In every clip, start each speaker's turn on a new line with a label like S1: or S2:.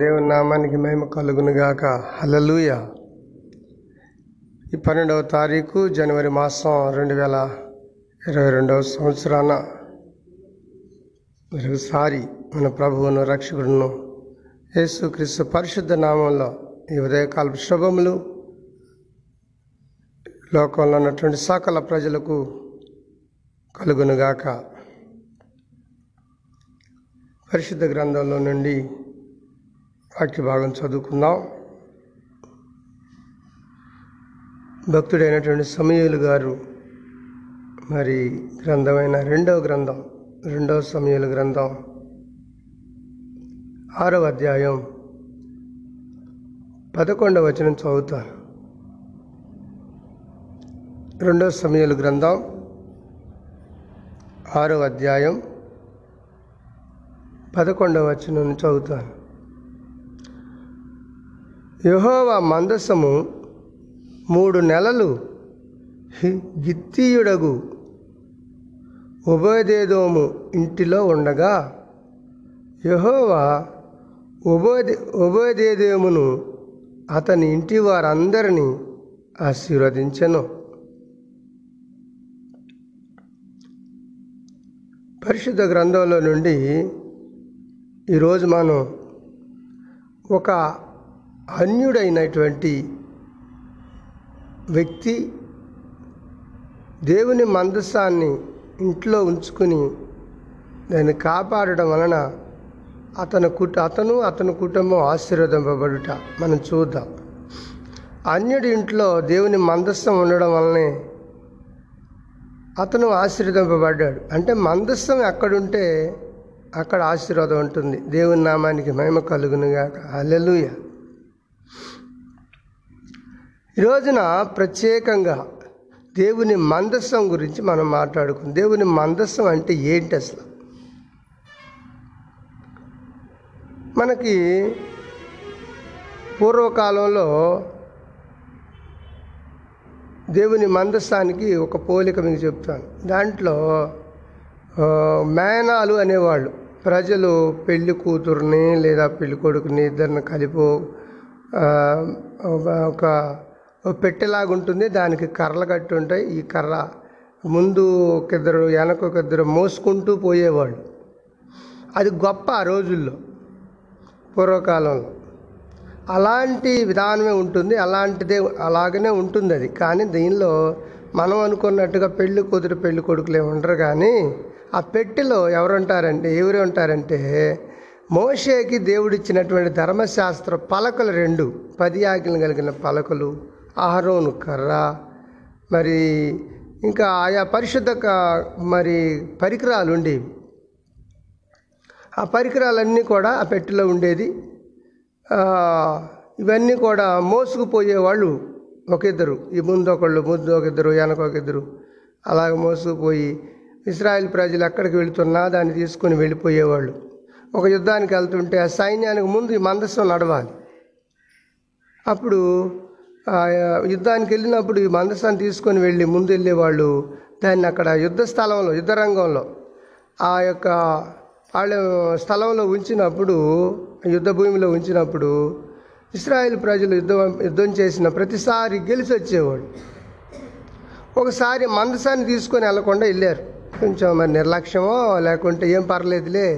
S1: దేవుని నామానికి మహిమ కలుగునుగాక హలలుయ ఈ పన్నెండవ తారీఖు జనవరి మాసం రెండు వేల ఇరవై రెండవ సంవత్సరాన మరొకసారి మన ప్రభువును రక్షకుడును యేసుక్రీస్తు పరిశుద్ధ నామంలో ఈ ఉదయకాల శుభములు. లోకంలో ఉన్నటువంటి సకల ప్రజలకు కలుగునుగాక పరిశుద్ధ గ్రంథంలో నుండి వాక్య భాగం చదువుకుందాం. భక్తుడైనటువంటి సమయలు గారు మరి గ్రంథమైన రెండవ గ్రంథం రెండవ సమయలు గ్రంథం ఆరవ అధ్యాయం పదకొండవ వచనం చదువుతాను రెండవ సమయలు గ్రంథం ఆరవ అధ్యాయం పదకొండవ వచనం చదువుతాను యహోవా మందసము మూడు నెలలు గిత్తీయుడగు ఉభయదేదోము ఇంటిలో ఉండగా యహోవా ఉభయదే ఉభయదేదేమును అతని ఇంటి వారందరినీ ఆశీర్వదించెను. పరిశుద్ధ గ్రంథంలో నుండి ఈరోజు మనం ఒక అన్యుడైనటువంటి వ్యక్తి దేవుని మందస్సాన్ని ఇంట్లో ఉంచుకుని దాన్ని కాపాడడం వలన అతను కుట అతను అతని కుటుంబం ఆశీర్వదింపబడుట. మనం చూద్దాం. అన్యుడి ఇంట్లో దేవుని మందస్సం ఉండడం వలనే అతను ఆశీర్వదింపబడ్డాడు. అంటే మందస్సం ఎక్కడుంటే అక్కడ ఆశీర్వాదం ఉంటుంది. దేవుని నామానికి మహిమ కలుగునుగాక. హల్లెలూయా. ఈ రోజున ప్రత్యేకంగా దేవుని మందస్సం గురించి మనం మాట్లాడుకుందాం. దేవుని మందస్సం అంటే ఏంటి అసలు? మనకి పూర్వకాలంలో దేవుని మందస్సానికి ఒక పోలిక మీకు చెప్తాను. దాంట్లో మేనాలు అనేవాళ్ళు. ప్రజలు పెళ్ళి కూతుర్ని లేదా పెళ్ళి కొడుకుని ఇద్దరిని కలిపి ఒక ఒక పెట్టెలాగా ఉంటుంది దానికి కర్రలు కట్టి ఉంటాయి ఈ కర్ర ముందు ఒక ఇద్దరు వెనక ఒక ఇద్దరు మోసుకుంటూ పోయేవాళ్ళు. అది గొప్ప ఆ రోజుల్లో పూర్వకాలంలో. అలాంటి విధానమే ఉంటుంది అలాంటిదే అలాగనే ఉంటుంది అది కానీ దీనిలో మనం అనుకున్నట్టుగా పెళ్ళి కూతురు పెళ్ళి కొడుకులు ఉండరు. కానీ ఆ పెట్టెలో ఎవరుంటారంటే ఎవరు ఉంటారంటే మోషేకి దేవుడిచ్చినటువంటి ధర్మశాస్త్ర పలకలు రెండు. పది ఆజ్ఞలు కలిగిన పలకలు ఆహరోను కర్ర మరి ఇంకా ఆయా పరిశుద్ధ మరి పరికరాలు ఉండేవి. ఆ పరికరాలన్నీ కూడా ఆ పెట్టెలో ఉండేది. ఇవన్నీ కూడా మోసుకుపోయేవాళ్ళు ఒక ఇద్దరు ఈ ముందు ఒకళ్ళు ముందు ఒక ఇద్దరు వెనక ఒక ఇద్దరు అలాగ మోసుకుపోయి ఇస్రాయల్ ప్రజలు ఎక్కడికి వెళుతున్నా దాన్ని తీసుకొని వెళ్ళిపోయేవాళ్ళు. ఒక యుద్ధానికి వెళ్తుంటే ఆ సైన్యానికి ముందు ఈ మందస్సు నడవాలి. అప్పుడు యుద్ధానికి వెళ్ళినప్పుడు ఈ మందసాన్ని తీసుకొని వెళ్ళి ముందు వెళ్ళేవాళ్ళు దాన్ని అక్కడ యుద్ధ స్థలంలో యుద్ధ రంగంలో ఆ యొక్క వాళ్ళ స్థలంలో ఉంచినప్పుడు యుద్ధ భూమిలో ఉంచినప్పుడు ఇస్రాయేల్ ప్రజలు యుద్ధం యుద్ధం చేసిన ప్రతిసారి గెలిచి వచ్చేవాడు ఒకసారి మందసాన్ని తీసుకొని వెళ్ళకుండా వెళ్ళారు. కొంచెం మరి నిర్లక్ష్యమో లేకుంటే ఏం పర్లేదులే.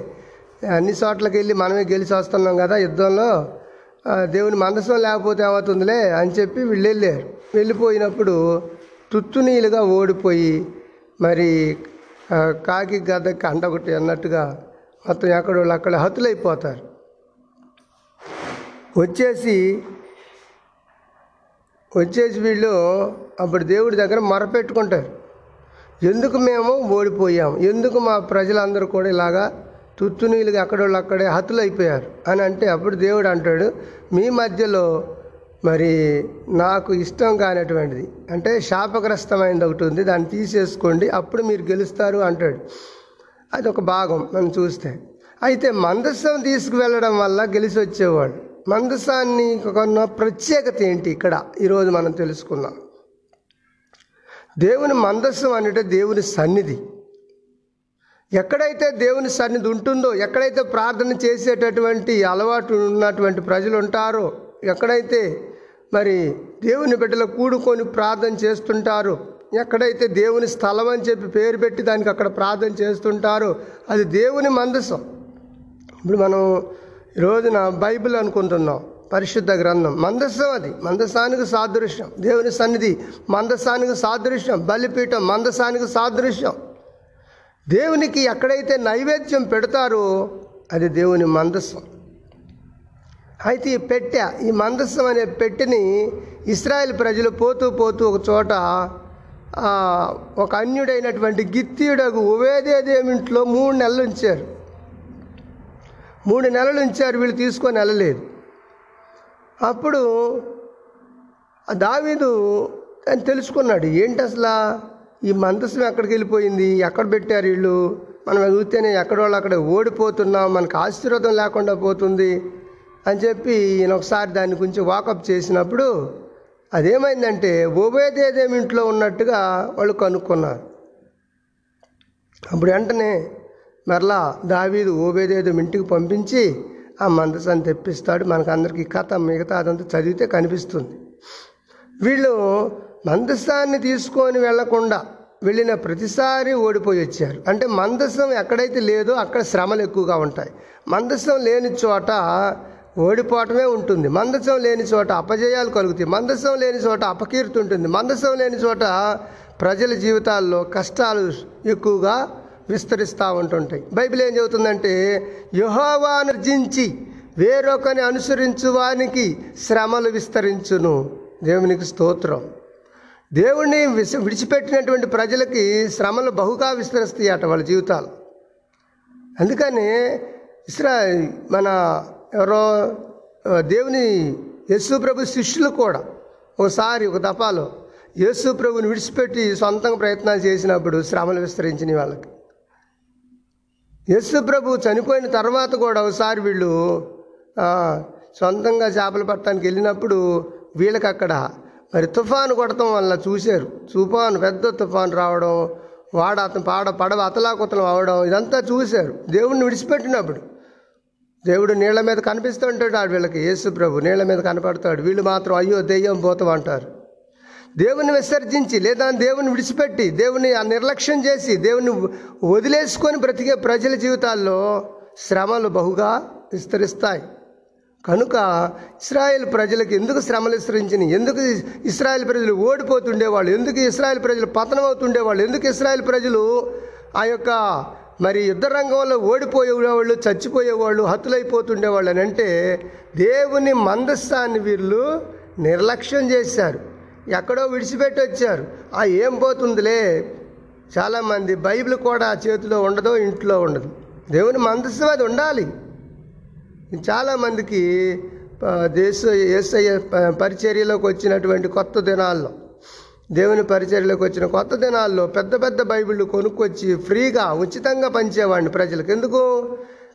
S1: అన్ని చోట్లకి వెళ్ళి మనమే గెలిచి వస్తున్నాం కదా యుద్ధంలో. దేవుని మందసం లేకపోతే ఏమవుతుందిలే అని చెప్పి వీళ్ళు వెళ్ళారు. వెళ్ళిపోయినప్పుడు తుత్తునీలుగా ఓడిపోయి మరి కాకి గద్దకి కండ ఒకటి అన్నట్టుగా మొత్తం ఎక్కడ వాళ్ళు అక్కడ హతులైపోతారు. వచ్చేసి వచ్చేసి వీళ్ళు అప్పుడు దేవుడి దగ్గర మొరపెట్టుకుంటారు ఎందుకు మేము ఓడిపోయాం? ఎందుకు మా ప్రజలందరూ కూడా ఇలాగా తుత్తునీలుగా అక్కడోళ్ళు అక్కడే హతులైపోయారు. అని అంటే అప్పుడు దేవుడు అంటాడు మీ మధ్యలో మరి నాకు ఇష్టం కానటువంటిది. అంటే శాపగ్రస్తమైనది ఒకటి ఉంది దాన్ని తీసేసుకోండి అప్పుడు మీరు గెలుస్తారు అంటాడు. అది ఒక భాగం మనం చూస్తే. అయితే మందస్సం తీసుకువెళ్ళడం వల్ల గెలిచి వచ్చేవాడు మందసాన్ని కొన్న ప్రత్యేకత ఏంటి ఇక్కడ? ఈరోజు మనం తెలుసుకుందాం. దేవుని మందస్సం అంటే దేవుని సన్నిధి. ఎక్కడైతే దేవుని సన్నిధి ఉంటుందో ఎక్కడైతే ప్రార్థన చేసేటటువంటి అలవాటు ఉన్నటువంటి ప్రజలు ఉంటారో ఎక్కడైతే మరి దేవుని బిడ్డలు కూడుకొని ప్రార్థన చేస్తుంటారో ఎక్కడైతే దేవుని స్థలం అని చెప్పి పేరు పెట్టి దానికి అక్కడ ప్రార్థన చేస్తుంటారో అది దేవుని మందసం. ఇప్పుడు మనం రోజున బైబిల్ అనుకుంటున్నాం పరిశుద్ధ గ్రంథం. మందస్సం అది. మందసానికి సాదృశ్యం. దేవుని సన్నిధి మందసానికి సాదృశ్యం. బలిపీఠం మందసానికి సాదృశ్యం. దేవునికి ఎక్కడైతే నైవేద్యం పెడతారో అది దేవుని మందస్సం అయితే ఈ పెట్టె ఈ మందస్సం అనే పెట్టెని ఇస్రాయల్ ప్రజలు పోతూ పోతూ ఒక చోట ఒక అన్యుడైనటువంటి గిత్తీయుడకు ఉవేదేదేమింట్లో మూడు నెలలు ఉంచారు. మూడు నెలలు ఉంచారు వీళ్ళు తీసుకొని వెళ్ళలేదు. అప్పుడు ఆ దావీదు అని తెలుసుకున్నాడు ఏంటి అసలు? ఈ మందస్సు ఎక్కడికి వెళ్ళిపోయింది? ఎక్కడ పెట్టారు వీళ్ళు మనం చూస్తేనే ఎక్కడ వాళ్ళు అక్కడ ఓడిపోతున్నాం మనకు ఆశీర్వాదం లేకుండా పోతుంది అని చెప్పి ఈయన ఒకసారి దాని గురించి వాకప్ చేసినప్పుడు అదేమైందంటే ఓబేదేదేమి ఇంట్లో ఉన్నట్టుగా వాళ్ళు కనుక్కున్నారు. అప్పుడు వెంటనే మరలా దావీదు ఓబేదేదం ఇంటికి పంపించి ఆ మందసాన్ని తెప్పిస్తాడు. మనకు అందరికీ కథ మిగతా అదంతా చదివితే కనిపిస్తుంది. వీళ్ళు మందస్థాన్ని తీసుకొని వెళ్ళకుండా వెళ్ళిన ప్రతిసారి ఓడిపోయి వచ్చారు. అంటే మందసం ఎక్కడైతే లేదో అక్కడ శ్రమలు ఎక్కువగా ఉంటాయి. మందసం లేని చోట ఓడిపోవటమే ఉంటుంది. మందసం లేని చోట అపజయాలు కలుగుతాయి. మందసం లేని చోట అపకీర్తి ఉంటుంది. మందసం లేని చోట ప్రజల జీవితాల్లో కష్టాలు ఎక్కువగా విస్తరిస్తూ ఉంటుంటాయి. బైబిల్ ఏం చెబుతుందంటే యుహోవానుర్జించి వేరొకని అనుసరించు వానికి శ్రమలు విస్తరించును. దేవునికి స్తోత్రం. దేవుణ్ణి విస విడిచిపెట్టినటువంటి ప్రజలకి శ్రమలు బహుగా విస్తరిస్తాయి అట వాళ్ళ జీవితాలు. అందుకని ఇస్రా మన ఎవరో దేవుని యేసు ప్రభు శిష్యులు కూడా ఒకసారి ఒక దఫాలో యేసు ప్రభుని విడిచిపెట్టి సొంతంగా ప్రయత్నాలు చేసినప్పుడు శ్రమలు విస్తరించిన వాళ్ళకి. యేసు ప్రభు చనిపోయిన తర్వాత కూడా ఒకసారి వీళ్ళు సొంతంగా చేపలు పట్టడానికి వెళ్ళినప్పుడు వీళ్ళకి అక్కడ మరి తుఫాను కొడటం వల్ల చూశారు. తుఫాను పెద్ద తుఫాను రావడం వాడ అతను పాడ పడవ అతలాకుతలం అవడం ఇదంతా చూశారు. దేవుణ్ణి విడిచిపెట్టినప్పుడు దేవుడు నీళ్ళ మీద కనిపిస్తుంటాడు ఆడు వీళ్ళకి. యేసు ప్రభు నీళ్ళ మీద కనపడతాడు. వీళ్ళు మాత్రం అయ్యో దెయ్యం పోతాం అంటారు దేవుని విసర్జించి లేదా దేవుని విడిచిపెట్టి దేవుని ఆ నిర్లక్ష్యం చేసి దేవుని వదిలేసుకొని బ్రతికే ప్రజల జీవితాల్లో శ్రమలు బహుగా విస్తరిస్తాయి. కనుక ఇస్రాయేల్ ప్రజలకు ఎందుకు శ్రమలు విస్తరించినాయి? ఎందుకు ఇస్రాయేల్ ప్రజలు ఓడిపోతుండేవాళ్ళు ఎందుకు ఇస్రాయేల్ ప్రజలు పతనం అవుతుండేవాళ్ళు ఎందుకు ఇస్రాయేల్ ప్రజలు ఆ యొక్క మరి యుద్ధ రంగంలో ఓడిపోయేవాళ్ళు చచ్చిపోయేవాళ్ళు హతులైపోతుండేవాళ్ళు అని అంటే దేవుని మందస్థాన్ని వీళ్ళు నిర్లక్ష్యం చేశారు. ఎక్కడో విడిచిపెట్టి వచ్చారు. ఆ ఏం పోతుందిలే? చాలామంది బైబిల్ కూడా చేతిలో ఉండదు ఇంట్లో ఉండదు. దేవుని మందస్థం అది ఉండాలి. చాలామందికి దేశ ఏసయ్య పరిచర్యలోకి వచ్చినటువంటి కొత్త దినాల్లో దేవుని పరిచర్యలోకి వచ్చిన కొత్త దినాల్లో పెద్ద పెద్ద బైబిళ్ళు కొనుక్కొచ్చి ఫ్రీగా ఉచితంగా పంచేవాడిని ప్రజలకు. ఎందుకు?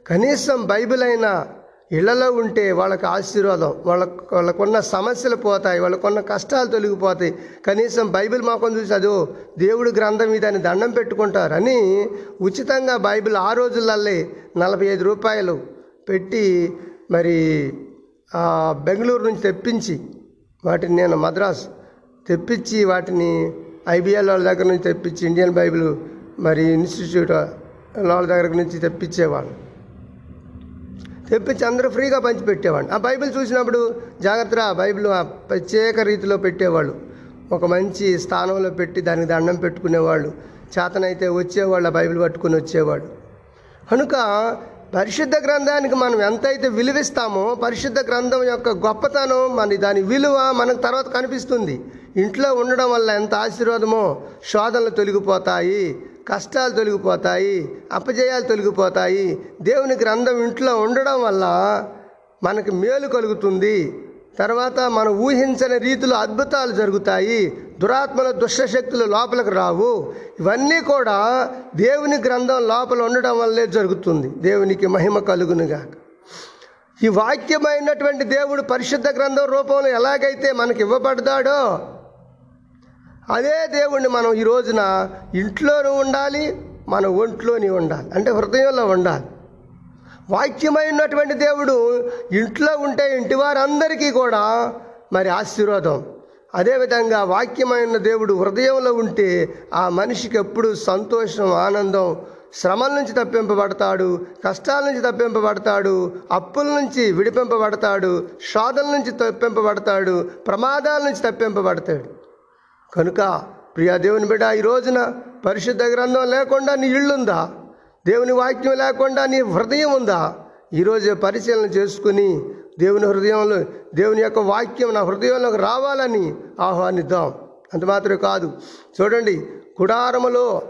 S1: కనీసం బైబిల్ అయినా ఇళ్ళలో ఉంటే వాళ్ళకి ఆశీర్వాదం వాళ్ళకు వాళ్ళకున్న సమస్యలు పోతాయి వాళ్ళకున్న కష్టాలు తొలగిపోతాయి. కనీసం బైబిల్ మాకొని చూసి అదో దేవుడు గ్రంథం ఇదని దండం పెట్టుకుంటారని ఉచితంగా బైబిల్ ఆ రోజులల్లే నలభై ఐదు రూపాయలు పెట్టి మరి బెంగళూరు నుంచి తెప్పించి వాటిని నేను మద్రాస్ తెప్పించి వాటిని ఐబిఎల్ వాళ్ళ దగ్గర నుంచి తెప్పించి ఇండియన్ బైబిల్ మరి ఇన్స్టిట్యూట్ వాళ్ళ దగ్గర నుంచి తెప్పించేవాళ్ళు. తెప్పించి అందరూ ఫ్రీగా పంచిపెట్టేవాడు ఆ బైబిల్ చూసినప్పుడు జాగ్రత్త బైబిల్ ఆ ప్రత్యేక రీతిలో పెట్టేవాళ్ళు. ఒక మంచి స్థానంలో పెట్టి దానికి దండం పెట్టుకునేవాళ్ళు. చేతనైతే వచ్చేవాళ్ళు ఆ బైబిల్ పట్టుకుని వచ్చేవాళ్ళు. కనుక పరిశుద్ధ గ్రంథానికి మనం ఎంతైతే విలువిస్తామో పరిశుద్ధ గ్రంథం యొక్క గొప్పతనం మన దాని విలువ మనకు తర్వాత కనిపిస్తుంది. ఇంట్లో ఉండడం వల్ల ఎంత ఆశీర్వాదమో శోధనలు తొలగిపోతాయి కష్టాలు తొలగిపోతాయి అపజయాలు తొలగిపోతాయి. దేవుని గ్రంథం ఇంట్లో ఉండడం వల్ల మనకి మేలు కలుగుతుంది. తర్వాత మనం ఊహించని రీతిలో అద్భుతాలు జరుగుతాయి. దురాత్మల దుష్టశక్తులు లోపలికి రావు. ఇవన్నీ కూడా దేవుని గ్రంథం లోపల ఉండడం వల్లే జరుగుతుంది. దేవునికి మహిమ కలుగునుగా ఈ వాక్యమైనటువంటి దేవుడు పరిశుద్ధ గ్రంథం రూపంలో ఎలాగైతే మనకి ఇవ్వబడతాడో అదే దేవుణ్ణి మనం ఈ రోజున ఇంట్లోనూ ఉండాలి మన ఒంట్లోని ఉండాలి. అంటే హృదయంలో ఉండాలి. వాక్యమైనటువంటి దేవుడు ఇంట్లో ఉంటే ఇంటి వారందరికీ కూడా మరి ఆశీర్వాదం. అదేవిధంగా వాక్యమైన దేవుడు హృదయంలో ఉంటే ఆ మనిషికి ఎప్పుడు సంతోషం ఆనందం శ్రమల నుంచి తప్పింపబడతాడు కష్టాల నుంచి తప్పింపబడతాడు అప్పుల నుంచి విడిపింపబడతాడు శోధల నుంచి తప్పింపబడతాడు ప్రమాదాల నుంచి తప్పింపబడతాడు. కనుక ప్రియా దేవుని బిడ్డ ఈ రోజున పరిశుద్ధ గ్రంథం లేకుండా నీ ఇళ్ళుందా? దేవుని వాక్యం లేకుండా నీ హృదయం ఉందా? ఈరోజు పరిశీలన చేసుకుని దేవుని హృదయంలో దేవుని యొక్క వాక్యం నా హృదయంలోకి రావాలని ఆహ్వానిద్దాం. అంత మాత్రమే కాదు. చూడండి గుడారములో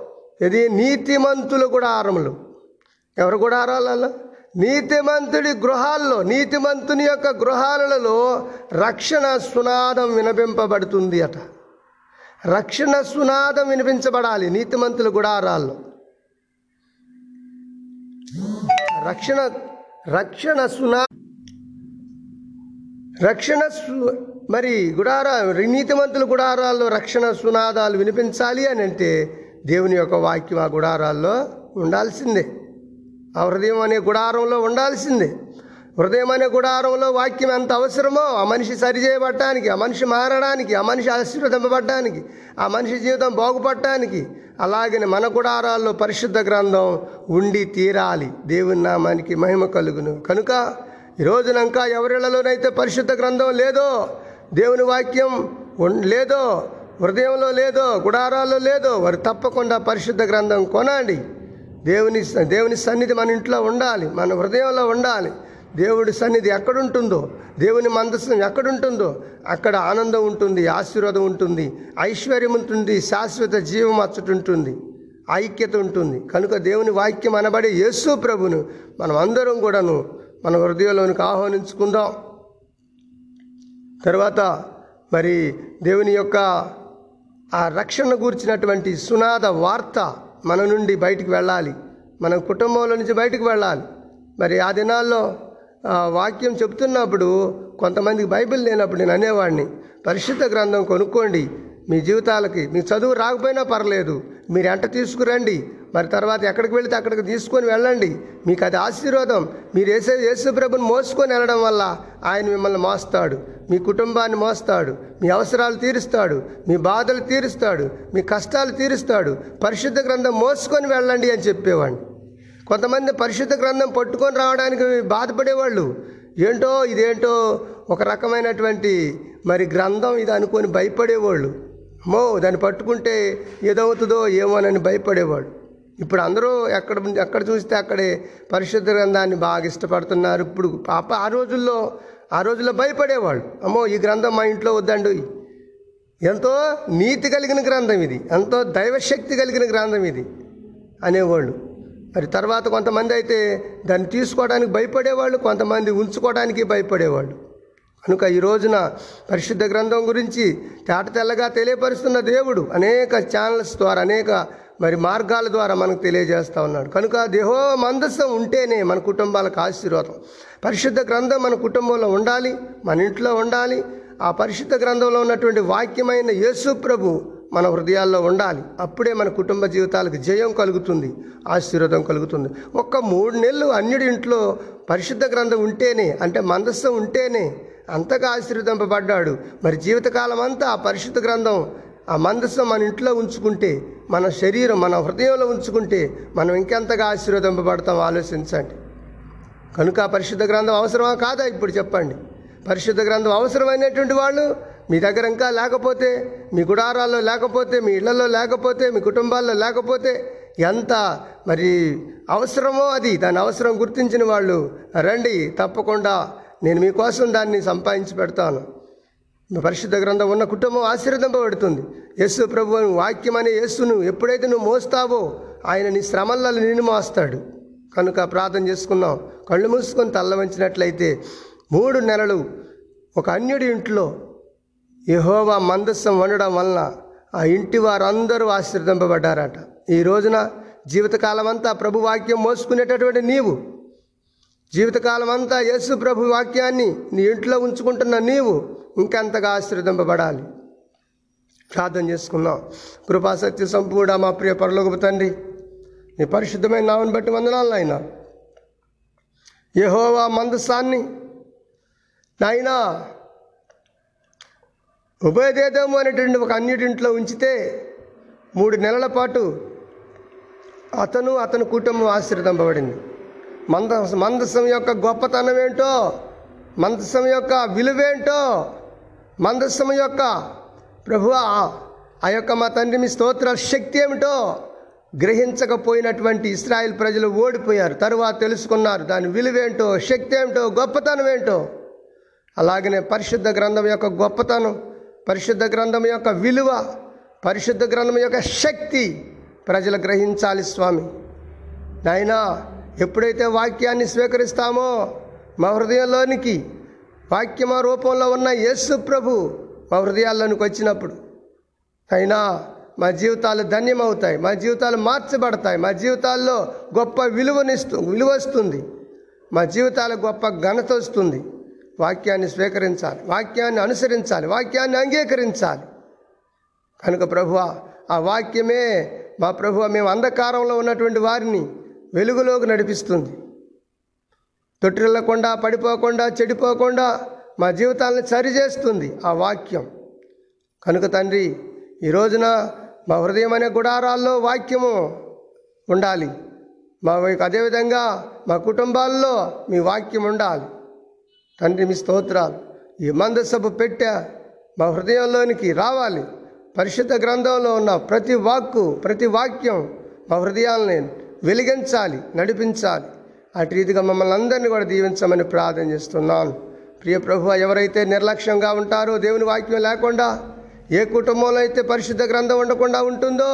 S1: ఇది నీతిమంతుల గుడారములు. ఎవరు గుడారాలలో నీతిమంతుడి గృహాల్లో నీతిమంతుని యొక్క గృహాలలో రక్షణ సునాదం వినిపింపబడుతుంది అట. రక్షణ సునాదం వినిపించబడాలి నీతిమంతుల గుడారాల్లో. రక్షణ రక్షణ సునా రక్షణ సు- మరి గుడారా నీతిమంతుల గుడారాల్లో రక్షణ సునాదాలు వినిపించాలి అని అంటే దేవుని యొక్క వాక్యం ఆ గుడారాల్లో ఉండాల్సిందే. ఆ హృదయం అనే గుడారంలో ఉండాల్సిందే. హృదయం అనే గుడారంలో వాక్యం ఎంత అవసరమో ఆ మనిషి సరిచేయబడటానికి ఆ మనిషి మారడానికి ఆ మనిషి ఆశీర్వదింపబడటానికి ఆ మనిషి జీవితం బాగుపడటానికి అలాగనే మన గుడారాల్లో పరిశుద్ధ గ్రంథం ఉండి తీరాలి. దేవుని నామానికి మహిమ కలుగును. కనుక ఈ రోజున ఎవరిళ్ళలోనైతే పరిశుద్ధ గ్రంథం లేదో దేవుని వాక్యం ఉన్- లేదో హృదయంలో లేదో గుడారాల్లో లేదో వారు తప్పకుండా పరిశుద్ధ గ్రంథం కొనండి. దేవుని దేవుని సన్నిధి మన ఇంట్లో ఉండాలి మన హృదయంలో ఉండాలి. దేవుడి సన్నిధి ఎక్కడుంటుందో దేవుని మందస్సు ఎక్కడుంటుందో అక్కడ ఆనందం ఉంటుంది ఆశీర్వాదం ఉంటుంది ఐశ్వర్యం ఉంటుంది శాశ్వత జీవం అచ్చటుంటుంది ఐక్యత ఉంటుంది. కనుక దేవుని వాక్యం అనబడే యేసు ప్రభును మనం అందరం కూడాను మన హృదయంలోనికి ఆహ్వానించుకుందాం. తర్వాత మరి దేవుని యొక్క ఆ రక్షణ గూర్చినటువంటి సునాద వార్త మన నుండి బయటికి వెళ్ళాలి. మన కుటుంబంలో నుంచి బయటికి వెళ్ళాలి. మరి ఆ దినాల్లో వాక్యం చెప్తున్నప్పుడు కొంతమందికి బైబిల్ లేనప్పుడు నేను అనేవాడిని పరిశుద్ధ గ్రంథం కొనుక్కోండి మీ జీవితాలకి మీ చదువు రాకపోయినా పర్లేదు మీరు ఎంట తీసుకురండి మరి తర్వాత ఎక్కడికి వెళితే అక్కడికి తీసుకొని వెళ్ళండి మీకు అది ఆశీర్వాదం మీరు వేసే యేసుప్రభుని మోసుకొని వెళ్ళడం వల్ల ఆయన మిమ్మల్ని మోస్తాడు మీ కుటుంబాన్ని మోస్తాడు మీ అవసరాలు తీరుస్తాడు మీ బాధలు తీరుస్తాడు మీ కష్టాలు తీరుస్తాడు పరిశుద్ధ గ్రంథం మోసుకొని వెళ్ళండి అని చెప్పేవాడిని. కొంతమంది పరిశుద్ధ గ్రంథం పట్టుకొని రావడానికి బాధపడేవాళ్ళు. ఏంటో ఇదేంటో ఒక రకమైనటువంటి మరి గ్రంథం ఇది అనుకొని భయపడేవాళ్ళు. అమ్మో దాన్ని పట్టుకుంటే ఏదవుతుందో ఏమోనని భయపడేవాడు ఇప్పుడు అందరూ ఎక్కడ ఎక్కడ చూస్తే అక్కడే పరిశుద్ధ గ్రంథాన్ని బాగా ఇష్టపడుతున్నారు. ఇప్పుడు పాప ఆ రోజుల్లో ఆ రోజుల్లో భయపడేవాళ్ళు. అమ్మో ఈ గ్రంథం మా ఇంట్లో వద్దండి ఎంతో నీతి కలిగిన గ్రంథం ఇది. ఎంతో దైవశక్తి కలిగిన గ్రంథం ఇది అనేవాళ్ళు. మరి తర్వాత కొంతమంది అయితే దాన్ని తీసుకోవడానికి భయపడేవాళ్ళు కొంతమంది ఉంచుకోవడానికి భయపడేవాళ్ళు. కనుక ఈ రోజున పరిశుద్ధ గ్రంథం గురించి తేట తెల్లగా తెలియపరుస్తున్న దేవుడు అనేక ఛానల్స్ ద్వారా అనేక మరి మార్గాల ద్వారా మనకు తెలియజేస్తూ ఉన్నాడు. కనుక దేహో మందస్సం ఉంటేనే మన కుటుంబాలకు ఆశీర్వాదం. పరిశుద్ధ గ్రంథం మన కుటుంబంలో ఉండాలి మన ఇంట్లో ఉండాలి. ఆ పరిశుద్ధ గ్రంథంలో ఉన్నటువంటి వాక్యమైన యేసు ప్రభు మన హృదయాల్లో ఉండాలి. అప్పుడే మన కుటుంబ జీవితాలకు జయం కలుగుతుంది ఆశీర్వాదం కలుగుతుంది. ఒక్క మూడు నెలలు అన్యుడి ఇంట్లో పరిశుద్ధ గ్రంథం ఉంటేనే అంటే మందస్సు ఉంటేనే అంతగా ఆశీర్వదింపబడ్డాడు. మరి జీవితకాలం అంతా ఆ పరిశుద్ధ గ్రంథం ఆ మందస్సు మన ఇంట్లో ఉంచుకుంటే మన శరీరం మన హృదయంలో ఉంచుకుంటే మనం ఇంకెంతగా ఆశీర్వదింపబడతాం ఆలోచించండి. కనుక పరిశుద్ధ గ్రంథం అవసరమా? కాదా ఇప్పుడు చెప్పండి. పరిశుద్ధ గ్రంథం అవసరమైనటువంటి వాళ్ళు మీ దగ్గర ఇంకా లేకపోతే మీ గుడారాల్లో లేకపోతే మీ ఇళ్ళలో లేకపోతే మీ కుటుంబాల్లో లేకపోతే ఎంత మరి అవసరమో అది దాని అవసరం గుర్తించిన వాళ్ళు రండి తప్పకుండా నేను మీకోసం దాన్ని సంపాదించి పెడతాను. మీ పరిశుద్ధ గ్రంథం ఉన్న కుటుంబం ఆశీర్వదింపబడుతుంది. యేసు ప్రభు వాక్యం అనే యేసును ఎప్పుడైతే నువ్వు మోస్తావో ఆయన నీ శ్రమల్లో నిన్ను మోస్తాడు. కనుక ప్రార్థన చేసుకున్నాం కళ్ళు మూసుకొని తల్ల వంచినట్లయితే మూడు నెలలు ఒక అన్యుడి ఇంట్లో యహోవా మందస్సం వండడం వలన ఆ ఇంటి వారందరూ ఆశీర్దింపబడ్డారట ఈ రోజున జీవితకాలం అంతా ప్రభు వాక్యం మోసుకునేటటువంటి నీవు. జీవితకాలం అంతా యేసు ప్రభు వాక్యాన్ని నీ ఇంట్లో ఉంచుకుంటున్న నీవు ఇంకెంతగా ఆశీర్దింపబడాలి ప్రార్థన చేసుకుందాం. కృపాసత్య సంపూడ మా ప్రియ పరలోకపు తండ్రి నీ పరిశుద్ధమైన నామని బట్టి వందనాలు నాయన. యహోవా మందసాన్ని నాయనా ఉభయదేదము అనేటువంటి ఒక అన్యుడింట్లో ఉంచితే మూడు నెలల పాటు అతను అతని కుటుంబం ఆశీర్వదింపబడింది. మంద మందసం యొక్క గొప్పతనం ఏంటో మందసం యొక్క విలువేంటో మందసం యొక్క ప్రభు ఆ యొక్క మా తండ్రి మీ స్తోత్ర శక్తి ఏమిటో గ్రహించకపోయినటువంటి ఇస్రాయిల్ ప్రజలు ఓడిపోయారు. తరువాత తెలుసుకున్నారు దాని విలువేంటో శక్తి ఏమిటో గొప్పతనం ఏంటో. అలాగనే పరిశుద్ధ గ్రంథం యొక్క గొప్పతనం పరిశుద్ధ గ్రంథం యొక్క విలువ పరిశుద్ధ గ్రంథం యొక్క శక్తి ప్రజలు గ్రహించాలి స్వామి. నాయనా ఎప్పుడైతే వాక్యాన్ని స్వీకరిస్తామో మా హృదయంలోనికి వాక్యమ రూపంలో ఉన్న యేసు ప్రభు మా హృదయాల్లోనికి వచ్చినప్పుడు అయినా మా జీవితాలు ధన్యమవుతాయి మా జీవితాలు మార్చబడతాయి మా జీవితాల్లో గొప్ప విలువనిస్తు విలువ వస్తుంది మా జీవితాలకు గొప్ప ఘనత వస్తుంది. వాక్యాన్ని స్వీకరించాలి వాక్యాన్ని అనుసరించాలి వాక్యాన్ని అంగీకరించాలి. కనుక ప్రభువ ఆ వాక్యమే మా ప్రభువ మేము అంధకారంలో ఉన్నటువంటి వారిని వెలుగులోకి నడిపిస్తుంది. తొట్టిల్లకుండా పడిపోకుండా చెడిపోకుండా మా జీవితాలను సరిచేస్తుంది ఆ వాక్యం. కనుక తండ్రి ఈ రోజున మా హృదయం అనే గుడారాల్లో వాక్యము ఉండాలి. మా అదేవిధంగా మా కుటుంబాల్లో మీ వాక్యం ఉండాలి. తండ్రి మీ స్తోత్రాలు. ఈ మందసభ పెట్టా మా హృదయంలోనికి రావాలి. పరిశుద్ధ గ్రంథంలో ఉన్న ప్రతి వాక్కు ప్రతి వాక్యం మా హృదయాలని వెలిగించాలి నడిపించాలి. అటు రీతిగా మమ్మల్ని అందరినీ కూడా దీవించమని ప్రార్థన చేస్తున్నాను. ప్రియ ప్రభు ఎవరైతే నిర్లక్ష్యంగా ఉంటారో దేవుని వాక్యం లేకుండా ఏ కుటుంబంలో అయితే పరిశుద్ధ గ్రంథం ఉండకుండా ఉంటుందో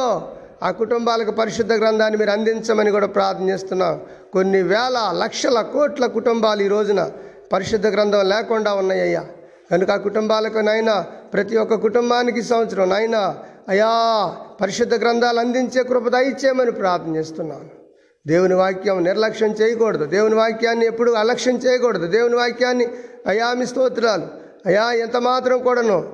S1: ఆ కుటుంబాలకు పరిశుద్ధ గ్రంథాన్ని మీరు అందించమని కూడా ప్రార్థన చేస్తున్నాం కొన్ని వేల లక్షల కోట్ల కుటుంబాలు ఈ రోజున పరిశుద్ధ గ్రంథం లేకుండా ఉన్నాయ్యా. కనుక ఆ కుటుంబాలకు నాయన ప్రతి ఒక్క కుటుంబానికి సంవత్సరం నాయన అయా పరిశుద్ధ గ్రంథాలు అందించే కృప దయచేయమని ప్రార్థన చేస్తున్నాను. దేవుని వాక్యం నిర్లక్ష్యం చేయకూడదు. దేవుని వాక్యాన్ని ఎప్పుడు అలక్ష్యం చేయకూడదు. దేవుని వాక్యాన్ని అయా మీ స్తోత్రాలు. అయా ఎంత మాత్రం కూడాను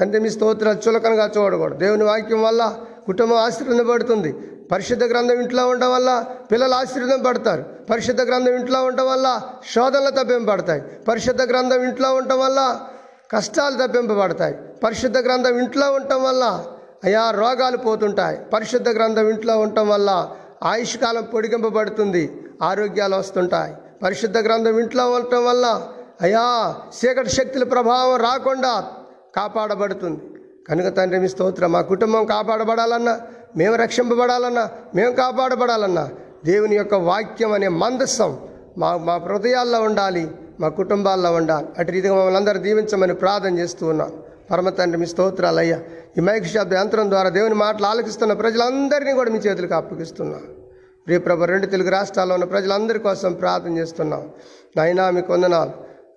S1: తండ్రి మీ స్తోత్రాలు చులకనగా చూడకూడదు. దేవుని వాక్యం వల్ల కుటుంబం ఆశీర్వదింపబడుతుంది పరిశుద్ధ గ్రంథం ఇంట్లో ఉండడం వల్ల పిల్లలు ఆశీర్వదం పడతారు. పరిశుద్ధ గ్రంథం ఇంట్లో ఉండడం వల్ల శోధనలు తప్పింపబడతాయి. పరిశుద్ధ గ్రంథం ఇంట్లో ఉండటం వల్ల కష్టాలు తప్పింపబడతాయి. పరిశుద్ధ గ్రంథం ఇంట్లో ఉండటం వల్ల అయా రోగాలు పోతుంటాయి. పరిశుద్ధ గ్రంథం ఇంట్లో ఉండటం వల్ల ఆయుష్కాలం పొడిగింపబడుతుంది. ఆరోగ్యాలు వస్తుంటాయి. పరిశుద్ధ గ్రంథం ఇంట్లో ఉండటం వల్ల అయా చీకటి శక్తుల ప్రభావం రాకుండా కాపాడబడుతుంది. కనుక తండ్రి మీ స్తోత్రం మా కుటుంబం కాపాడబడాలన్నా మేము రక్షింపబడాలన్నా మేము కాపాడబడాలన్నా దేవుని యొక్క వాక్యం అనే మందస్సం మా మా హృదయాల్లో ఉండాలి మా కుటుంబాల్లో ఉండాలి. అటు రీతిగా మమ్మల్ని అందరూ దీవించమని ప్రార్థన చేస్తూ ఉన్నాం. పరమ తండ్రి మీ స్తోత్రాలయ్యా. ఈ మైక్ శబ్ద యంత్రం ద్వారా దేవుని మాటలు ఆలకిస్తున్న ప్రజలందరినీ కూడా మీ చేతులకు అప్పగిస్తున్నాను ప్రియ ప్రభు రెండు తెలుగు రాష్ట్రాల్లో ఉన్న ప్రజలందరి కోసం ప్రార్థన చేస్తున్నాం. నైనా మీకు వందనాలు.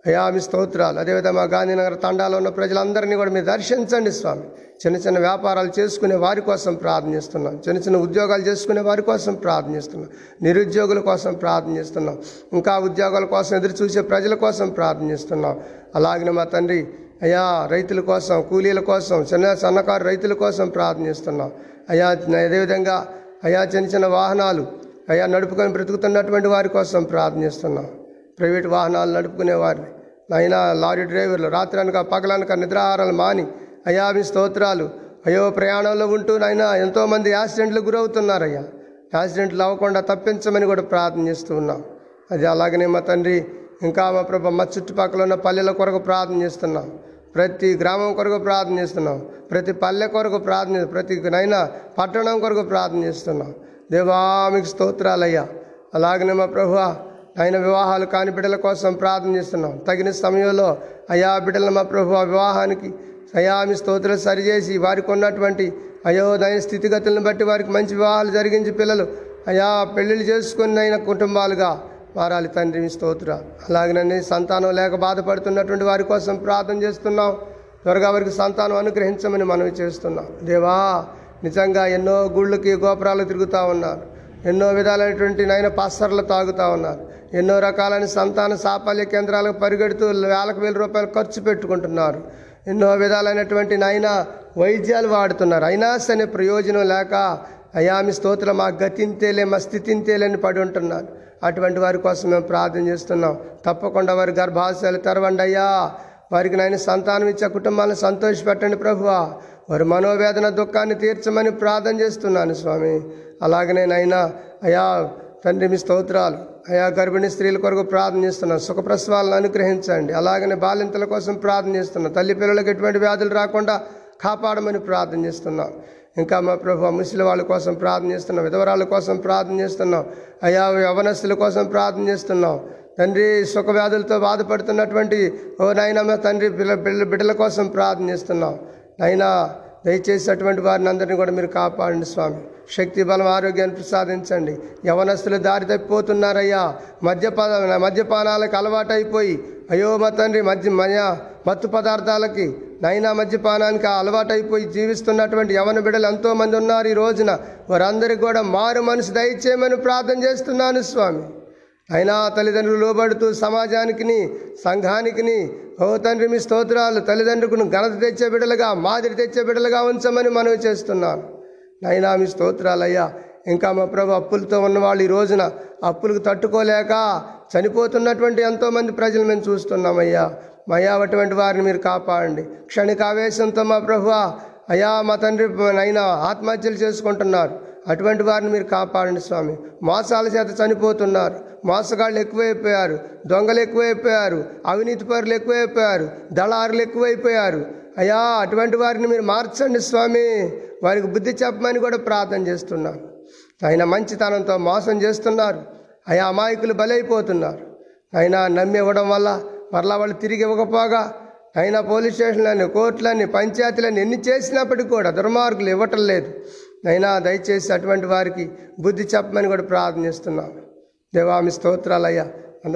S1: అయా మీ స్తోత్రాలు. అదేవిధంగా గాంధీనగర్ తండాలో ఉన్న ప్రజలందరినీ కూడా మీరు దర్శించండి స్వామి. చిన్న చిన్న వ్యాపారాలు చేసుకునే వారి కోసం ప్రార్థనిస్తున్నాం చిన్న చిన్న ఉద్యోగాలు చేసుకునే వారి కోసం ప్రార్థనిస్తున్నాం నిరుద్యోగుల కోసం ప్రార్థనిస్తున్నాం ఇంకా ఉద్యోగాల కోసం ఎదురు చూసే ప్రజల కోసం ప్రార్థనిస్తున్నాం అలాగే అలాగనే మా తండ్రి అయా రైతుల కోసం కూలీల కోసం చిన్న సన్నకారు రైతుల కోసం ప్రార్థనిస్తున్నాం అయా అదేవిధంగా అయా చిన్న చిన్న వాహనాలు అయా నడుపుకొని బ్రతుకుతున్నటువంటి వారి కోసం ప్రార్థనిస్తున్నాం ప్రైవేట్ వాహనాలు నడుపుకునే వారిని అయినా లారీ డ్రైవర్లు రాత్రి అనక పగలనక నిద్రాహారాలు మాని అయా మీ స్తోత్రాలు. అయ్యో ప్రయాణంలో ఉంటూ నాయనా ఎంతోమంది యాక్సిడెంట్లకు గురవుతున్నారయ్యా. యాక్సిడెంట్లు అవ్వకుండా తప్పించమని కూడా ప్రార్థన చేస్తూ ఉన్నాం. అది అలాగనే మా తండ్రి ఇంకా మా ప్రభ మా చుట్టుపక్కల ఉన్న పల్లెల కొరకు ప్రార్థన చేస్తున్నాం ప్రతి గ్రామం కొరకు ప్రార్థన చేస్తున్నాం ప్రతి పల్లె కొరకు ప్రార్థన ప్రతి నైనా పట్టణం కొరకు ప్రార్థన చేస్తున్నాం దేవా మీకు స్తోత్రాలయ్యా. అలాగనే మా ప్రభు ఆయన వివాహాలు కాని బిడ్డల కోసం ప్రార్థన చేస్తున్నాం. తగిన సమయంలో అయా బిడ్డల మా ప్రభు వివాహానికి అయా మీ స్తోత్రం సరిచేసి వారికి ఉన్నటువంటి అయోదైన స్థితిగతులను బట్టి వారికి మంచి వివాహాలు జరిగించి పిల్లలు అయా పెళ్ళిళ్ళు చేసుకుని అయిన కుటుంబాలుగా మారాలి తండ్రి మీ స్తోత్ర. అలాగనే సంతానం లేక బాధపడుతున్నటువంటి వారి కోసం ప్రార్థన చేస్తున్నాం. త్వరగా వారికి సంతానం అనుగ్రహించమని మనవి చేస్తున్నాం. దేవా నిజంగా ఎన్నో గుళ్ళకి గోపురాలు తిరుగుతూ ఉన్నారు. ఎన్నో విధాలైనటువంటి నాయన పాస్టర్లు తాగుతూ ఉన్నారు. ఎన్నో రకాలైన సంతాన సాఫల్య కేంద్రాలకు పరిగెడుతూ వేలకు వేల రూపాయలు ఖర్చు పెట్టుకుంటున్నారు. ఎన్నో విధాలైనటువంటి నాయన వైద్యాలు వాడుతున్నారు. అయినా సరే ప్రయోజనం లేక అయ్యా మీ స్తోత్రం మా గతింతేలే మా స్థితింతేలేని పడి ఉంటున్నారు. అటువంటి వారి కోసం మేము ప్రార్థన చేస్తున్నాం. తప్పకుండా వారి గర్భాశయాలు తెరవండి అయ్యా. వారికి నాయన సంతానం ఇచ్చే కుటుంబాలను సంతోషపెట్టండి ప్రభువా. వారి మనోవేదన దుఃఖాన్ని తీర్చమని ప్రార్థన చేస్తున్నాను స్వామి. అలాగనే నైనా అయా తండ్రి మీ స్తోత్రాలు. అయా గర్భిణీ స్త్రీల కొరకు ప్రార్థన చేస్తున్నాం సుఖప్రసవాలను అనుగ్రహించండి. అలాగనే బాలింతల కోసం ప్రార్థన తల్లి పిల్లలకు ఎటువంటి వ్యాధులు రాకుండా కాపాడమని ప్రార్థన చేస్తున్నాం. ఇంకా మా ప్రభు ముసలి వాళ్ళ కోసం ప్రార్థన చేస్తున్నాం. విధవరాల కోసం ప్రార్థన చేస్తున్నాం. అయా యవనస్తుల కోసం ప్రార్థన చేస్తున్నాం. తండ్రి సుఖ వ్యాధులతో బాధపడుతున్నటువంటి ఓ నాయన మా తండ్రి పిల్ల బిడ్డల బిడ్డల కోసం ప్రార్థనిస్తున్నాం నైనా దయచేసి అటువంటి వారిని అందరినీ కూడా మీరు కాపాడండి స్వామి. శక్తి బలం ఆరోగ్యాన్ని ప్రసాదించండి. యవనస్తులు దారి తప్పిపోతున్నారయ్యా. మద్యపాన మద్యపానాలకు అలవాటైపోయి అయ్యో మా తండ్రి మద్య మయ మత్తు పదార్థాలకి నైనా మద్యపానానికి అలవాటైపోయి జీవిస్తున్నటువంటి యవన బిడ్డలు ఎంతోమంది ఉన్నారు ఈ రోజున. వారందరికీ కూడా మారు మనసు దయచేయమని ప్రార్థన చేస్తున్నాను స్వామి. అయినా తల్లిదండ్రులు లోబడుతూ సమాజానికిని సంఘానికిని ఓ తండ్రి మీ స్తోత్రాలు తల్లిదండ్రులకు ఘనత తెచ్చే బిడ్డలుగా మాదిరి తెచ్చే బిడ్డలుగా ఉంచమని మనవి చేస్తున్నాను నైనా మీ స్తోత్రాలయ్యా ఇంకా మా ప్రభు అప్పులతో ఉన్నవాళ్ళు ఈ రోజున అప్పులకు తట్టుకోలేక చనిపోతున్నటువంటి ఎంతోమంది ప్రజలు మేము చూస్తున్నామయ్యా. మయా అటువంటి వారిని మీరు కాపాడండి. క్షణిక ఆవేశంతో మా ప్రభు అయ్యా మా తండ్రి నైనా ఆత్మహత్యలు చేసుకుంటున్నారు. అటువంటి వారిని మీరు కాపాడండి స్వామి. మోసాల చేత చనిపోతున్నారు. మోసగాళ్ళు ఎక్కువైపోయారు. దొంగలు ఎక్కువైపోయారు. అవినీతి పరులు ఎక్కువైపోయారు. దళారులు ఎక్కువైపోయారు. అయ్యా అటువంటి వారిని మీరు మార్చండి స్వామి. వారికి బుద్ధి చెప్పమని కూడా ప్రార్థన చేస్తున్నాను ఆయన మంచితనంతో మోసం చేస్తున్నారు. అయా అమాయకులు బలైపోతున్నారు. అయినా నమ్మి ఇవ్వడం వల్ల మరలా వాళ్ళు తిరిగి ఇవ్వకపోగా అయినా పోలీస్ స్టేషన్లని కోర్టులని పంచాయతీలని ఎన్ని చేసినప్పటికీ కూడా దుర్మార్గులు ఇవ్వటం లేదు. అయినా దయచేసి అటువంటి వారికి బుద్ధి చెప్పమని కూడా ప్రార్థనిస్తున్నాను దేవామి దేవా మీ స్తోత్రాలయ్యా.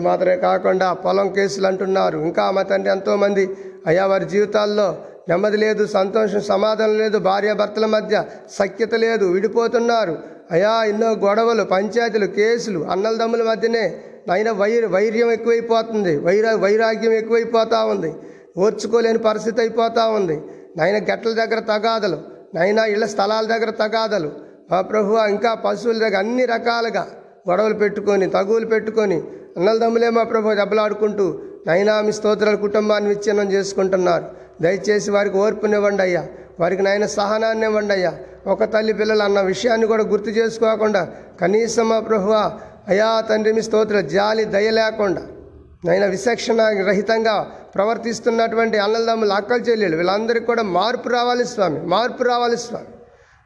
S1: మాత్రమే కాకుండా పొలం కేసులు అంటున్నారు. ఇంకా మా తండ్రి ఎంతోమంది అయ్యా వారి జీవితాల్లో నెమ్మది లేదు సంతోషం సమాధానం లేదు భార్యాభర్తల మధ్య సఖ్యత లేదు విడిపోతున్నారు. అయా ఎన్నో గొడవలు పంచాయతీలు కేసులు అన్నలదమ్ముల మధ్యనే నైనా వైర్ వైర్యం ఎక్కువైపోతుంది. వైరా వైరాగ్యం ఎక్కువైపోతూ ఉంది. ఓర్చుకోలేని పరిస్థితి అయిపోతూ ఉంది. నాయన గట్ల దగ్గర తగాదలు నైనా ఇళ్ళ స్థలాల దగ్గర తగాదలు. మా ప్రభు ఇంకా పశువుల దగ్గర అన్ని రకాలుగా గొడవలు పెట్టుకొని తగువులు పెట్టుకొని అన్నలదమ్ములే మా ప్రభు దెబ్బలాడుకుంటూ నైనా మీ స్తోత్రాలు కుటుంబాన్ని విచ్ఛిన్నం చేసుకుంటున్నారు. దయచేసి వారికి ఓర్పునివ్వండి అయ్యా. వారికి నాయన సహనాన్ని ఇవ్వండి అయ్యా. ఒక తల్లి పిల్లలు అన్న విషయాన్ని కూడా గుర్తు చేసుకోకుండా కనీసం మా ప్రభువా అయా తండ్రి మీ స్తోత్ర జాలి దయ లేకుండా ఆయన విచక్షణ రహితంగా ప్రవర్తిస్తున్నటువంటి అన్నలదమ్ములు అక్కలు చెల్లెలు వీళ్ళందరికీ కూడా మార్పు రావాలి స్వామి మార్పు రావాలి స్వామి.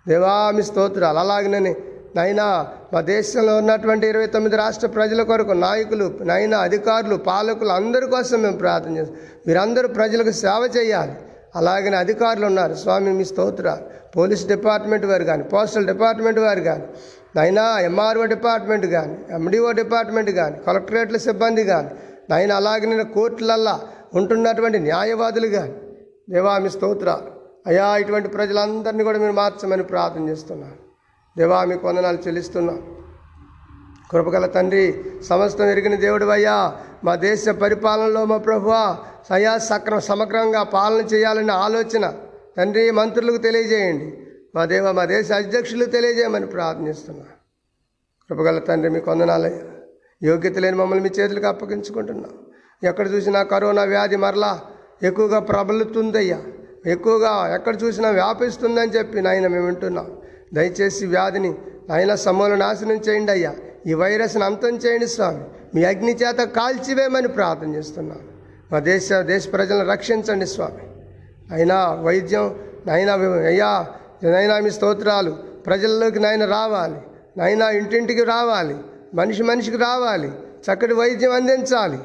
S1: దేవామి స్తోత్రాలు. అలాగనే నైనా మా దేశంలో ఉన్నటువంటి ఇరవై తొమ్మిది రాష్ట్ర ప్రజల కొరకు నాయకులు నైనా అధికారులు పాలకులు అందరి కోసం మేము ప్రార్థన చేస్తాం. మీరందరూ ప్రజలకు సేవ చేయాలి. అలాగనే అధికారులు ఉన్నారు. స్వామి మీ స్తోత్రాలు. పోలీస్ డిపార్ట్మెంట్ వారు కానీ పోస్టల్ డిపార్ట్మెంట్ వారు కానీ నైనా ఎంఆర్ఓ డిపార్ట్మెంట్ కానీ ఎండిఓ డిపార్ట్మెంట్ కానీ కలెక్టరేట్ల సిబ్బంది కానీ నేను అలాగే నేను కోర్టులల్లా ఉంటున్నటువంటి న్యాయవాదులు కానీ దేవా మీ స్తోత్ర. అయా ఇటువంటి ప్రజలందరినీ కూడా మీరు మార్చమని ప్రార్థన చేస్తున్నాను దేవా మీకు వందనాలు కృపగల తండ్రి సమస్తం ఎరిగిన దేవుడు అయ్యా. మా దేశ పరిపాలనలో మా ప్రభువా సయా సక్ర సమగ్రంగా పాలన చేయాలనే ఆలోచన తండ్రి మంత్రులకు తెలియజేయండి. మా దేవ మా దేశ అధ్యక్షులు తెలియజేయమని ప్రార్థనిస్తున్నా కృపగల తండ్రి మీకు వందనాలయ్యా యోగ్యత లేని మమ్మల్ని మీ చేతులకు అప్పగించుకుంటున్నాం. ఎక్కడ చూసినా కరోనా వ్యాధి మరలా ఎక్కువగా ప్రబలుతుందయ్యా. ఎక్కువగా ఎక్కడ చూసినా వ్యాపిస్తుందని చెప్పి నాయన మేము వింటున్నాం. దయచేసి వ్యాధిని నాయన సమూల నాశనం చేయండి అయ్యా. ఈ వైరస్ని అంతం చేయండి స్వామి. మీ అగ్ని చేత కాల్చివేమని ప్రార్థన చేస్తున్నాం. మా దేశ దేశ ప్రజలను రక్షించండి స్వామి. అయినా వైద్యం నైనా అయ్యా నైనా మీ స్తోత్రాలు ప్రజల్లోకి నాయన రావాలి. నైనా ఇంటింటికి రావాలి. మనిషి మనిషికి రావాలి చక్కటి వైద్యం అందించాలి.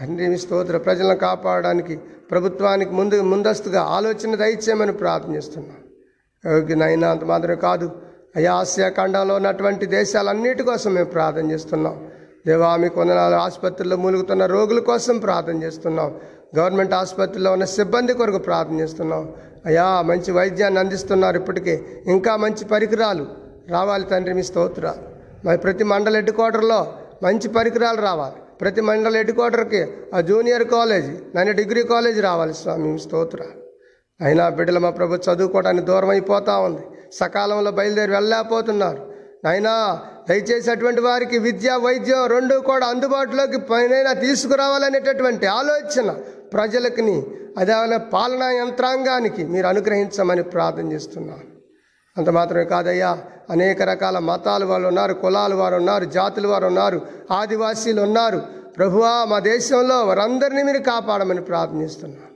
S1: తండ్రి స్తోత్ర ప్రజలను కాపాడడానికి ప్రభుత్వానికి ముందు ముందస్తుగా ఆలోచన దయచేయమని ప్రార్థన చేస్తున్నాను నైనా అంత మాత్రమే కాదు అయ్యా ఆసియా ఖండంలో ఉన్నటువంటి దేశాలన్నిటి కోసం మేము ప్రార్థన చేస్తున్నాం. దేవామి కొందనాలు ఆసుపత్రుల్లో మూలుగుతున్న రోగుల కోసం ప్రార్థన చేస్తున్నాం. గవర్నమెంట్ ఆసుపత్రిలో ఉన్న సిబ్బంది కొరకు ప్రార్థన చేస్తున్నాం. అయ్యా మంచి వైద్యాన్ని అందిస్తున్నారు ఇప్పటికే ఇంకా మంచి పరికరాలు. రావాలి తండ్రి మీ స్తోత్రాలు మరి ప్రతి మండల హెడ్ క్వార్టర్లో మంచి పరికరాలు రావాలి. ప్రతి మండల హెడ్ క్వార్టర్కి ఆ జూనియర్ కాలేజ్ నన్ను డిగ్రీ కాలేజ్ రావాలి స్వామి స్తోత్ర అయినా బిడ్డలు మా ప్రభు చదువుకోవడానికి దూరం అయిపోతూ ఉంది. సకాలంలో బయలుదేరి వెళ్ళలేకపోతున్నారు. అయినా దయచేసి అటువంటి వారికి విద్య వైద్యం రెండు కూడా అందుబాటులోకి పైన తీసుకురావాలనేటటువంటి ఆలోచన ప్రజలకి అదే పాలనా యంత్రాంగానికి మీరు అనుగ్రహించమని ప్రార్థన చేస్తున్నాను. అంత మాత్రమే కాదయ్యా. అనేక రకాల మతాలు వాళ్ళు ఉన్నారు కులాలు వారు ఉన్నారు జాతులు వారు ఉన్నారు ఆదివాసీలు ఉన్నారు. ప్రభువా మా దేశంలో వారందరినీ మీరు కాపాడమని ప్రార్థిస్తున్నాను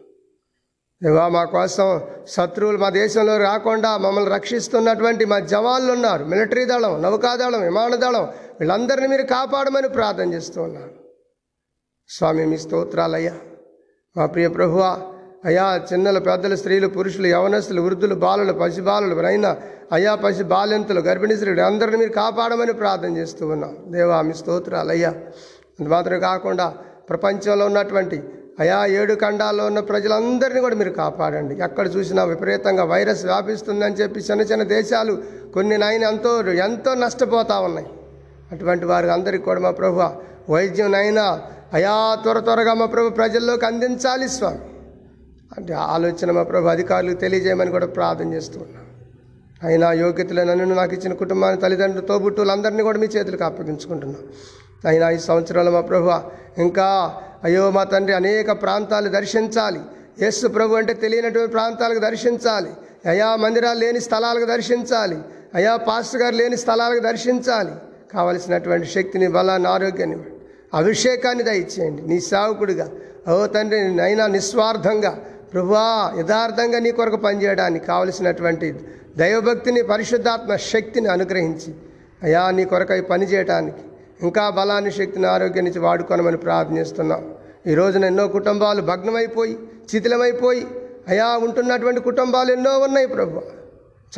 S1: దేవా మా కోసం శత్రువులు మా దేశంలో రాకుండా మమ్మల్ని రక్షిస్తున్నటువంటి మా జవాన్లు ఉన్నారు. మిలిటరీ దళం నౌకాదళం విమానదళం వీళ్ళందరినీ మీరు కాపాడమని ప్రార్థన చేస్తూ ఉన్నాను స్వామి మీ స్తోత్రాలయ్యా. మా ప్రియ ప్రభువా అయా చిన్నలు పెద్దలు స్త్రీలు పురుషులు యవనస్తులు వృద్ధులు బాలలు పసిబాలలు నైనా అయా పసి బాలింతలు గర్భిణీ స్త్రీలు అందరిని మీరు కాపాడమని ప్రార్థన చేస్తూ ఉన్నాం. దేవా మీ స్తోత్రాలు అయ్యా. మాత్రమే కాకుండా ప్రపంచంలో ఉన్నటువంటి అయా ఏడు ఖండాల్లో ఉన్న ప్రజలందరినీ కూడా మీరు కాపాడండి. ఎక్కడ చూసినా విపరీతంగా వైరస్ వ్యాపిస్తుందని చెప్పి చిన్న చిన్న దేశాలు కొన్ని నాయన ఎంతో ఎంతో నష్టపోతా ఉన్నాయి. అటువంటి వారికి అందరికీ కూడా మా ప్రభు వైద్యం నైనా అయా త్వర త్వరగా మా ప్రభు ప్రజల్లోకి అందించాలి స్వామి. అంటే ఆలోచన మా ప్రభు అధికారులకు తెలియజేయమని కూడా ప్రార్థన చేస్తూ అయినా యోగ్యతలే నన్ను నాకు ఇచ్చిన కుటుంబాన్ని తల్లిదండ్రులు తోబుట్టువులందరినీ కూడా మీ చేతులకు అప్పగించుకుంటున్నాం. అయినా ఈ సంవత్సరాలు మా ప్రభు ఇంకా అయ్యో మా తండ్రి అనేక ప్రాంతాలు దర్శించాలి. యేసు ప్రభు అంటే తెలియనటువంటి ప్రాంతాలకు దర్శించాలి. అయా మందిరాలు లేని స్థలాలకు దర్శించాలి. అయా పాస్టర్ గారు లేని స్థలాలకు దర్శించాలి. కావలసినటువంటి శక్తిని బలాన్ని ఆరోగ్యాన్ని అభిషేకాన్ని దయచేయండి. నీ సేవకుడిగా. ఓ తండ్రి అయినా నిస్వార్థంగా ప్రభువా యథార్థంగా నీ కొరకు పనిచేయడానికి కావలసినటువంటి దైవభక్తిని పరిశుద్ధాత్మ శక్తిని అనుగ్రహించి అయా నీ కొరకై పనిచేయటానికి ఇంకా బలాన్ని శక్తిని ఆరోగ్యానికి ఇచ్చి వాడుకోనమని ప్రార్థనిస్తున్నాం ఈ రోజున ఎన్నో కుటుంబాలు భగ్నమైపోయి శిథిలమైపోయి అయా ఉంటున్నటువంటి కుటుంబాలు ఎన్నో ఉన్నాయి ప్రభు.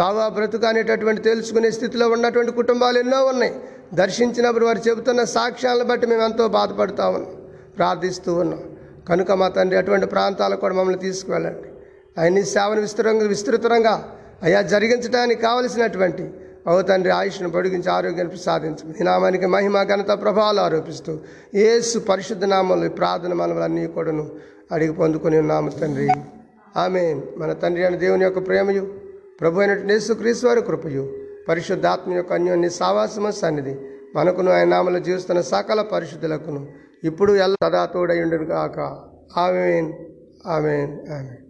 S1: చావా బ్రతుకు అనేటటువంటి తెలుసుకునే స్థితిలో ఉన్నటువంటి కుటుంబాలు ఎన్నో ఉన్నాయి. దర్శించినప్పుడు వారు చెబుతున్న సాక్ష్యాలను బట్టి మేము ఎంతో బాధపడుతూ ఉన్నాం. ప్రార్థిస్తూ ఉన్నాం. కనుక మా తండ్రి అటువంటి ప్రాంతాలకు కూడా మమ్మల్ని తీసుకువెళ్ళండి. ఆయన సేవను విస్తృతంగా విస్తృతంగా అయా జరిగించడానికి కావలసినటువంటి ఓ తండ్రి ఆయుష్ను పొడిగించి ఆరోగ్యాన్ని ప్రసాదించు ఈ నామానికి మహిమ ఘనత ప్రభావాలు ఆరోపిస్తూ ఏసు పరిశుద్ధ నామంలో ప్రార్థన మనవలన్నీ కూడాను అడిగి పొందుకుని ఉన్నాము తండ్రి. ఆమె మన తండ్రి అయిన దేవుని యొక్క ప్రేమయు ప్రభు అయినటువంటి యేసుక్రీస్తు వారి కృపయు పరిశుద్ధాత్మ యొక్క అన్యోన్య సావాసమ సన్నిధి మనకును ఆయన నామలో జీవిస్తున్న సకల పరిశుద్ధులకును ఇప్పుడు ఎల్ల సదా తోడయుండును గాక ఆమెన్. ఆమెన్. ఆమెన్.